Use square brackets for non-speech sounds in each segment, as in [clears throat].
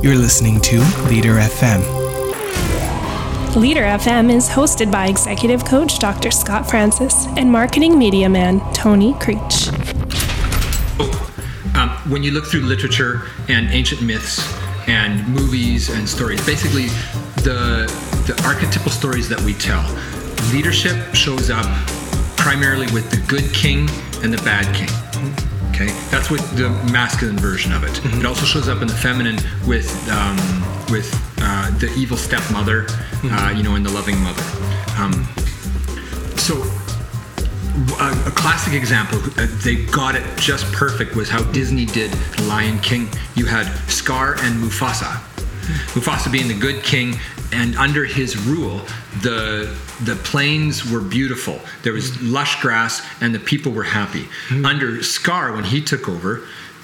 You're listening to Leader FM. Leader FM is hosted by executive coach Dr. Scott Francis and marketing media man Tony Creech. Um, when you look through literature and ancient myths and movies and stories, basically the the archetypal stories that we tell, leadership shows up primarily with the good king and the bad king. Okay, that's what the masculine version of it. Mm-hmm. It also shows up in the feminine with um, with uh, the evil stepmother, mm-hmm. uh, you know, and the loving mother. Um, so a, a, classic example, uh, they got it just perfect, was how Disney did Lion King. You had Scar and Mufasa. Mufasa being the good king, and under his rule, the the plains were beautiful. There was mm. lush grass, and the people were happy. Mm. Under Scar, when he took over,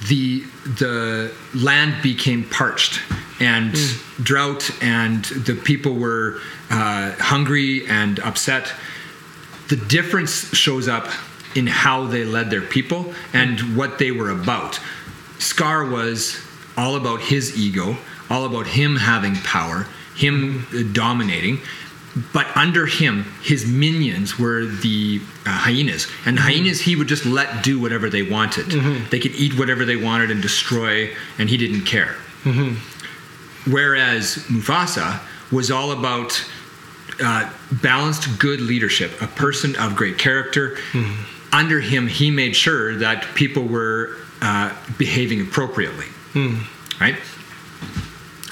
the the land became parched and mm. drought, and the people were uh, hungry and upset. The difference shows up in how they led their people and what they were about. Scar was all about his ego, all about him having power, him dominating but under him, his minions were the uh, hyenas, and mm-hmm. hyenas he would just let do whatever they wanted. Mm-hmm. They could eat whatever they wanted and destroy, and he didn't care. Mm-hmm. Whereas Mufasa was all about uh, balanced, good leadership, a person of great character. Mm-hmm. Under him, he made sure that people were uh, behaving appropriately. Mm. Right.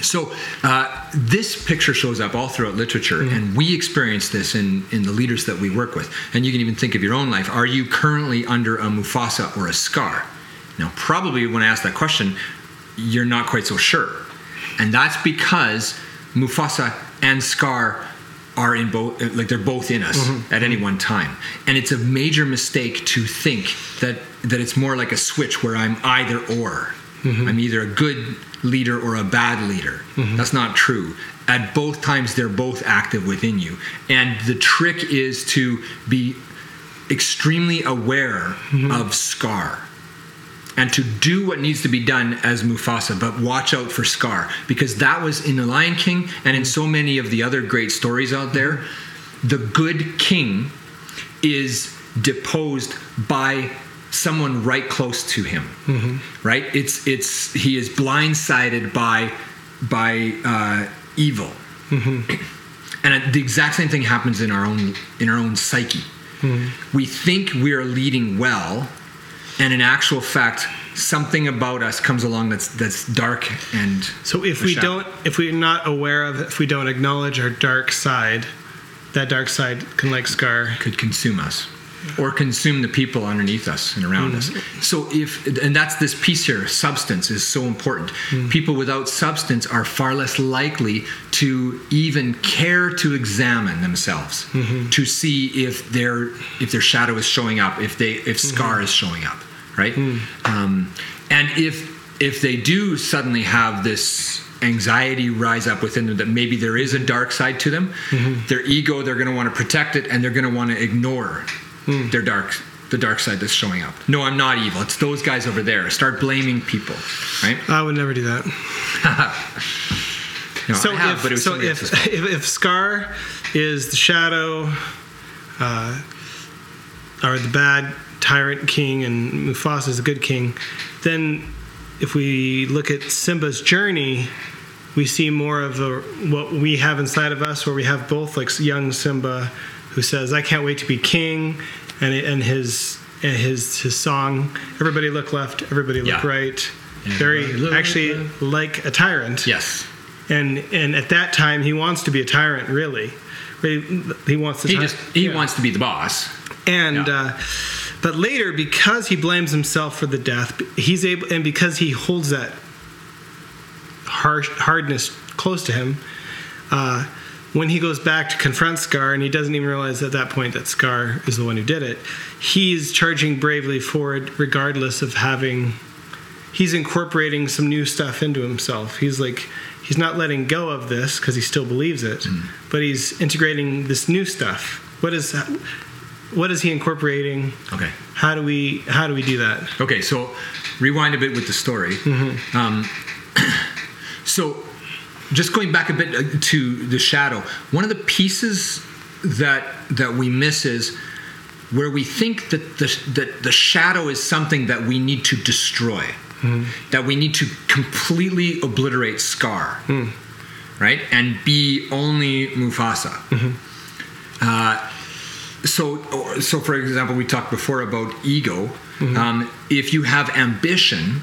So uh, this picture shows up all throughout literature, mm-hmm. and we experience this in in the leaders that we work with. And you can even think of your own life. Are you currently under a Mufasa or a Scar? Now, probably when I ask that question, you're not quite so sure, and that's because Mufasa and Scar are in both like they're both in us mm-hmm. at any one time and it's a major mistake to think that that it's more like a switch where i'm either or mm-hmm. i'm either a good leader or a bad leader. Mm-hmm. That's not true. At both times, they're both active within you. And the trick is to be extremely aware mm-hmm. of Scar and to do what needs to be done as Mufasa, but watch out for Scar because that was in The Lion King and in so many of the other great stories out there. The good king is deposed by someone right close to him mm-hmm. right it's it's he is blindsided by by uh, evil mm-hmm. [clears throat] and the exact same thing happens in our own in our own psyche mm-hmm. we think we are leading well and in actual fact something about us comes along that's that's dark and so if we shadow. don't if we're not aware of if we don't acknowledge our dark side that dark side can like scar could consume us or consume the people underneath us and around mm-hmm. us. So if and that's this piece here, substance is so important. Mm-hmm. People without substance are far less likely to even care to examine themselves mm-hmm. to see if their if their shadow is showing up, if they if mm-hmm. scar is showing up, right? Mm. Um, and if if they do suddenly have this anxiety rise up within them that maybe there is a dark side to them, mm-hmm. their ego they're going to want to protect it and they're going to want to ignore mm. their dark the dark side that's showing up. No, I'm not evil. It's those guys over there. Start blaming people, right? I would never do that. [laughs] no, so have, if, so if, [laughs] if, if Scar is the shadow, uh, or the bad tyrant king, and Mufasa is the good king, then if we look at Simba's journey, we see more of a, what we have inside of us, where we have both like young Simba who says, "I can't wait to be king," and and his and his his song, "Everybody Look Left, Everybody Look yeah. Right," very actually like a tyrant. Yes. And and at that time, he wants to be a tyrant, really. He, he wants to. He just he yeah. wants to be the boss. And. Yeah. Uh, but later, because he blames himself for the death, he's able, and because he holds that harsh hardness close to him, uh, when he goes back to confront Scar, and he doesn't even realize at that point that Scar is the one who did it, he's charging bravely forward, regardless of having. He's incorporating some new stuff into himself. He's like, he's not letting go of this because he still believes it, mm. but he's integrating this new stuff. What is that? What is he incorporating? Okay. How do we how do we do that? Okay, so rewind a bit with the story. Mm-hmm. Um, [clears throat] So, just going back a bit uh, to the shadow, one of the pieces that that we miss is where we think that the that the shadow is something that we need to destroy, that we need to completely obliterate Scar, right, and be only Mufasa. Uh, so, so for example, we talked before about ego. Um, if you have ambition,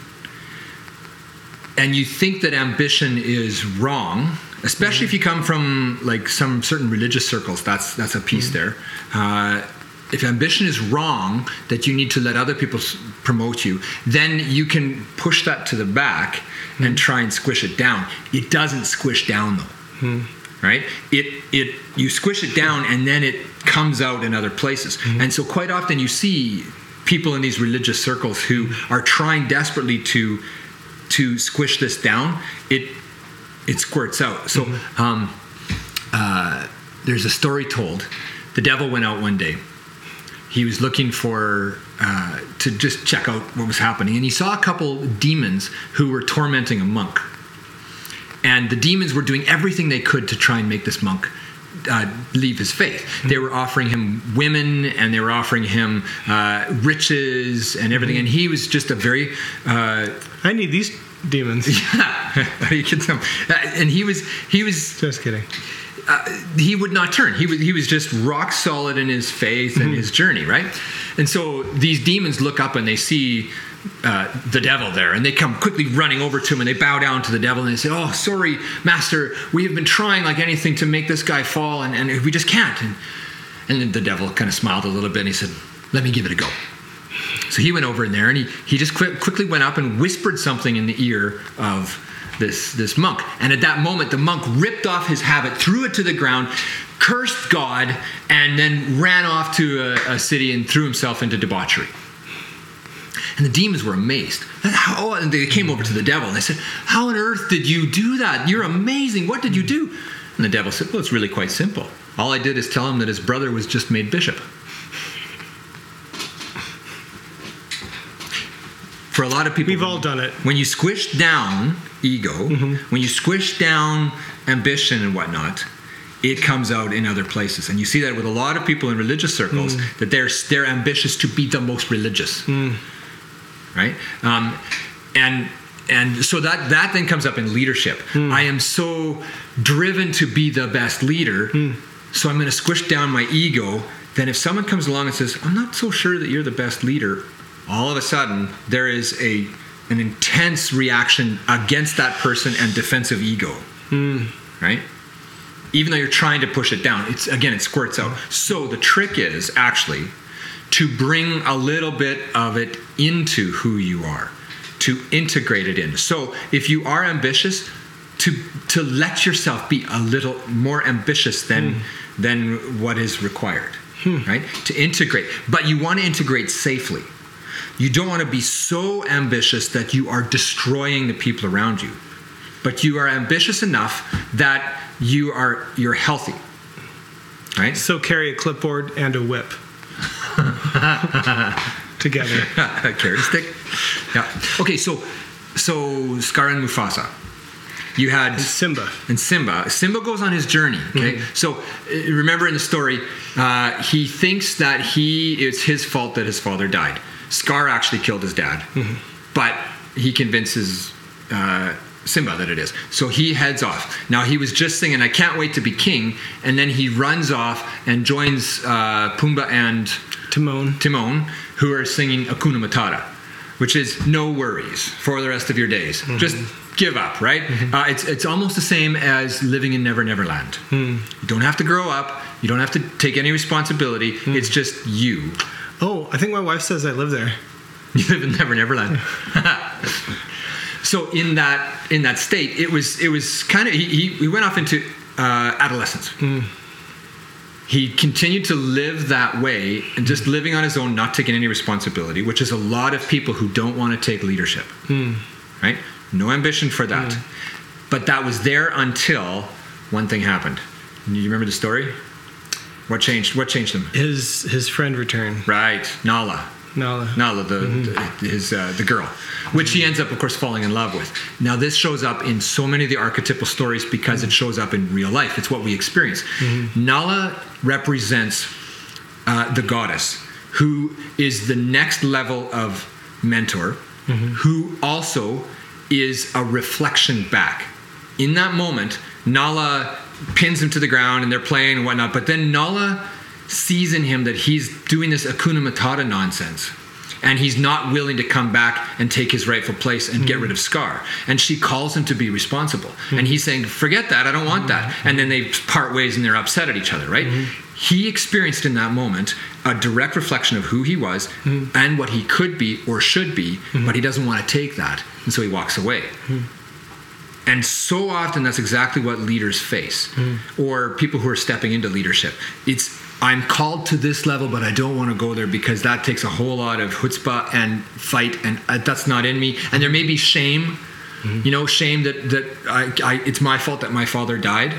and you think that ambition is wrong, especially if you come from like some certain religious circles, that's that's a piece mm-hmm. there. Uh, if ambition is wrong, that you need to let other people s- promote you, then you can push that to the back and mm-hmm. try and squish it down. It doesn't squish down though, hmm. right? It it you squish it down and then it comes out in other places. Mm-hmm. And so quite often you see people in these religious circles who are trying desperately to to squish this down, it it squirts out. So um, uh, there's a story told. The devil went out one day. He was looking for uh, to just check out what was happening, and he saw a couple demons who were tormenting a monk. And the demons were doing everything they could to try and make this monk uh, leave his faith. They were offering him women and they were offering him uh, riches and everything. And he was just a very uh, I need these demons. [laughs] Yeah, [laughs] you can tell. Uh, and he was he was Just kidding. he would not turn. He was he was just rock solid in his faith and his journey, right? And so these demons look up and they see uh, the devil there, and they come quickly running over to him and they bow down to the devil and they say, "Oh, sorry, master, we have been trying like anything to make this guy fall, and, and we just can't." And and the devil kind of smiled a little bit and he said, "Let me give it a go." So he went over in there and he, he just quick, quickly went up and whispered something in the ear of this, this monk. And at that moment, the monk ripped off his habit, threw it to the ground, cursed God, and then ran off to a, a city and threw himself into debauchery. And the demons were amazed. How, oh, and they came over to the devil and they said, How on earth did you do that? You're amazing. What did you do? And the devil said, Well, it's really quite simple. All I did is tell him that his brother was just made bishop. For a lot of people, We've all done it. when you squish down ego, mm-hmm. when you squish down ambition and whatnot, it comes out in other places. And you see that with a lot of people in religious circles mm. that they're they're ambitious to be the most religious, mm. Right? Um, and and so that that then comes up in leadership. Hmm. I am so driven to be the best leader, hmm. so I'm going to squish down my ego. Then if someone comes along and says, "I'm not so sure that you're the best leader," all of a sudden there is a an intense reaction against that person and defensive ego, hmm. right? Even though you're trying to push it down, it's again it squirts out. So the trick is actually to bring a little bit of it into who you are, to integrate it in. So if you are ambitious, to to let yourself be a little more ambitious than hmm. than what is required, hmm. right? To integrate, but you want to integrate safely. You don't want to be so ambitious that you are destroying the people around you, but you are ambitious enough that you are you're healthy, right? So carry a clipboard and a whip [laughs] together. a [laughs] carrot stick. Yeah. Okay, so so Scar and Mufasa. You had Simba. and Simba. Simba goes on his journey. Okay, so uh, remember in the story, uh, he thinks that he it's his fault that his father died. Scar actually killed his dad, but he convinces uh, Simba that it is. So he heads off. Now he was just singing, "I can't wait to be king," and then he runs off and joins uh, Pumbaa and Timon. Timon, who are singing Hakuna Matata, which is no worries for the rest of your days. Just give up, right? Uh, it's, it's almost the same as living in Never Never Land. You don't have to grow up, you don't have to take any responsibility, it's just you. Oh, I think my wife says I live there. [laughs] You live in Never Never Land. [laughs] [laughs] so in that in that state, it was it was kind of he, he, went off into uh, adolescence. Mm. He continued to live that way and just mm. living on his own, not taking any responsibility, which is a lot of people who don't want to take leadership. Mm. Right? No ambition for that. But that was there until one thing happened. Do you remember the story? What changed? What changed him? His his friend returned. Right, Nala. Nala. Nala, the, the his uh, the girl, which he ends up, of course, falling in love with. Now, this shows up in so many of the archetypal stories because it shows up in real life. It's what we experience. Nala represents uh, the goddess, who is the next level of mentor, who also is a reflection back. In that moment, Nala pins him to the ground and they're playing and whatnot, but then Nala sees in him that he's doing this Hakuna Matata nonsense. And he's not willing to come back and take his rightful place and get rid of Scar. And she calls him to be responsible. And he's saying, Forget that, I don't want that. Mm-hmm. And then they part ways and they're upset at each other, right? Mm-hmm. He experienced in that moment a direct reflection of who he was mm-hmm. and what he could be or should be, but he doesn't want to take that. And so he walks away. And so often that's exactly what leaders face, or people who are stepping into leadership. It's I'm called to this level, but I don't want to go there because that takes a whole lot of chutzpah and fight, and uh, that's not in me. And there may be shame, you know, shame that that I, I it's my fault that my father died,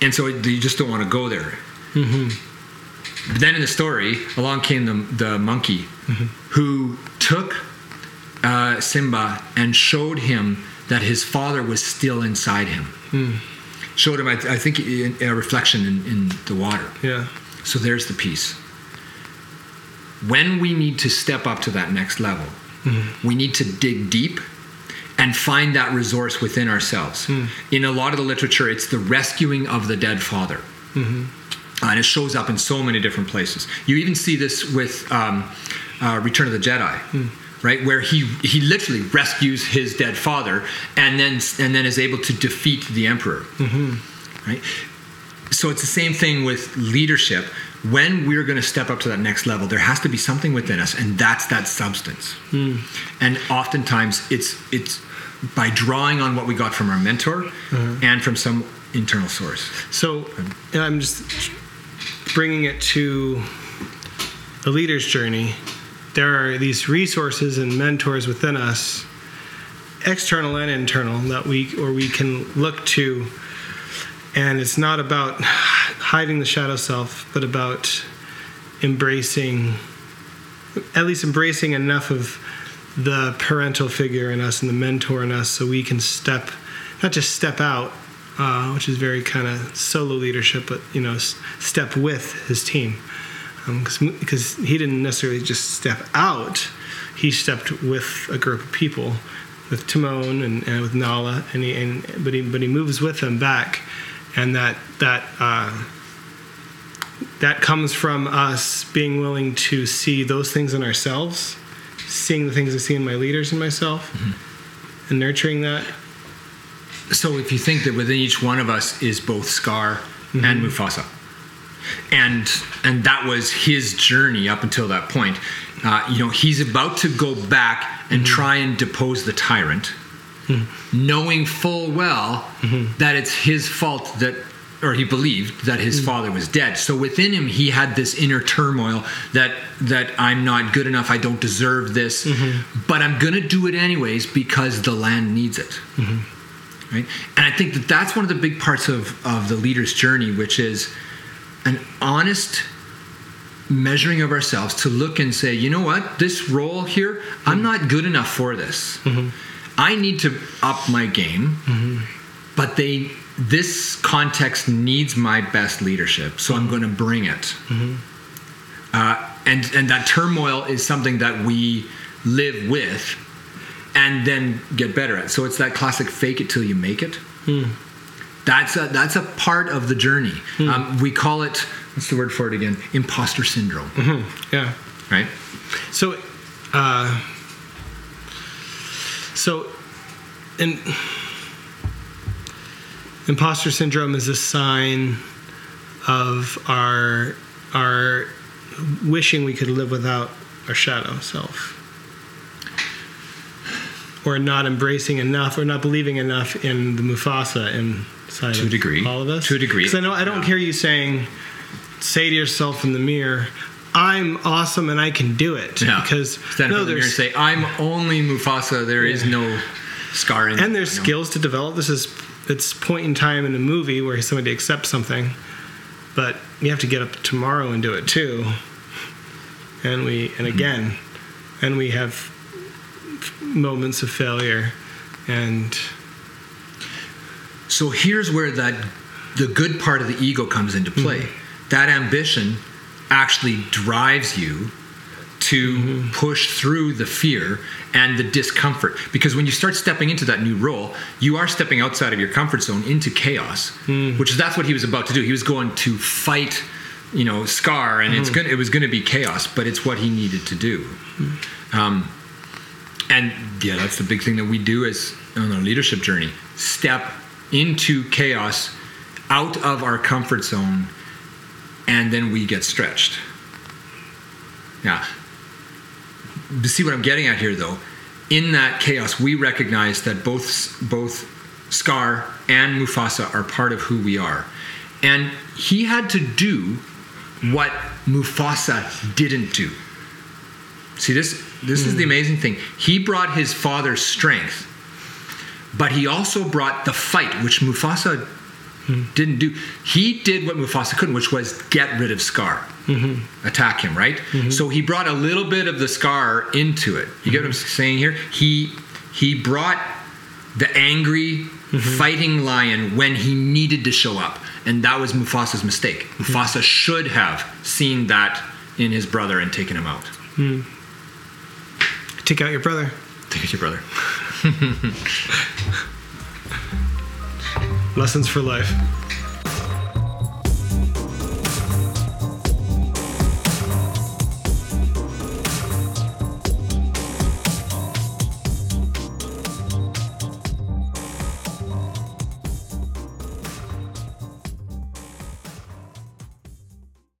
and so you just don't want to go there. But then in the story, along came the the monkey, who took uh, Simba and showed him that his father was still inside him. Showed him, I, I think, in, a reflection in, in the water. Yeah. So there's the piece. When we need to step up to that next level, we need to dig deep and find that resource within ourselves. In a lot of the literature, it's the rescuing of the dead father. Uh, and it shows up in so many different places. You even see this with um, uh, Return of the Jedi, right, where he he literally rescues his dead father, and then and then is able to defeat the emperor, mm-hmm. right. So it's the same thing with leadership. When we're going to step up to that next level, there has to be something within us, and that's that substance. Hmm. And oftentimes, it's it's by drawing on what we got from our mentor mm-hmm. and from some internal source. So, and I'm just bringing it to the leader's journey. There are these resources and mentors within us, external and internal, that we or we can look to. And it's not about hiding the shadow self, but about embracing, at least embracing enough of the parental figure in us and the mentor in us, so we can step, not just step out, uh, which is very kind of solo leadership, but you know, step with his team, Um, because he didn't necessarily just step out; he stepped with a group of people, with Timon and, and with Nala, and he, and but he but he moves with them back, and that that. Uh, that comes from us being willing to see those things in ourselves, seeing the things I see in my leaders and myself, mm-hmm. and nurturing that. So if you think that within each one of us is both Scar and mm-hmm. Mufasa, and and that was his journey up until that point, uh, you know, he's about to go back and mm-hmm. try and depose the tyrant, mm-hmm. knowing full well mm-hmm. that it's his fault that. Or he believed that his mm. father was dead. So within him, he had this inner turmoil that that I'm not good enough. I don't deserve this, but I'm gonna do it anyways because the land needs it right? And I think that that's one of the big parts of, of the leader's journey, which is an honest measuring of ourselves to look and say, you know what, this role here, I'm not good enough for this. Mm-hmm. I need to up my game, mm-hmm. but they this context needs my best leadership, so I'm going to bring it. Mm-hmm. Uh, and and that turmoil is something that we live with and then get better at. So it's that classic fake it till you make it. Hmm. That's a that's a part of the journey. Um, we call it what's the word for it again? Imposter syndrome, Yeah. right? So, uh, so, in, imposter syndrome is a sign of our our wishing we could live without our shadow self, or not embracing enough, or not believing enough in the Mufasa inside To a degree. all of us. To a degree. Because I know I don't Yeah. hear you saying, say to yourself in the mirror. I'm awesome and I can do it Yeah. because stand no, up in the mirror and say, "I'm only Mufasa. There is no scar in." and there's you know? skills to develop. This is it's point in time in a movie where somebody accepts something, but you have to get up tomorrow and do it too. and we and mm-hmm. again, and we have moments of failure, and So here's where that the good part of the ego comes into mm-hmm. play. That ambition actually drives you to mm-hmm. push through the fear and the discomfort. Because when you start stepping into that new role you are stepping outside of your comfort zone into chaos mm-hmm. which that's what he was about to do. He was going to fight you know scar and it's going it was going to be chaos but it's what he needed to do. Um, and yeah that's the big thing that we do as on our leadership journey. Step into chaos out of our comfort zone and then we get stretched. Yeah to see what i'm getting at here though? In that chaos we recognize that both both scar and mufasa are part of who we are. And he had to do what mufasa didn't do. See this this is the hmm. amazing thing. He brought his father's strength, but he also brought the fight, which Mufasa didn't do. He did what Mufasa couldn't, which was get rid of Scar, mm-hmm. attack him, right? Mm-hmm. So he brought a little bit of the Scar into it. You get what I'm mm-hmm. saying here? He he brought the angry fighting lion when he needed to show up, and that was Mufasa's mistake. Mufasa should have seen that in his brother and taken him out. Hmm. take out your brother. Take it, your brother. [laughs] Lessons for life.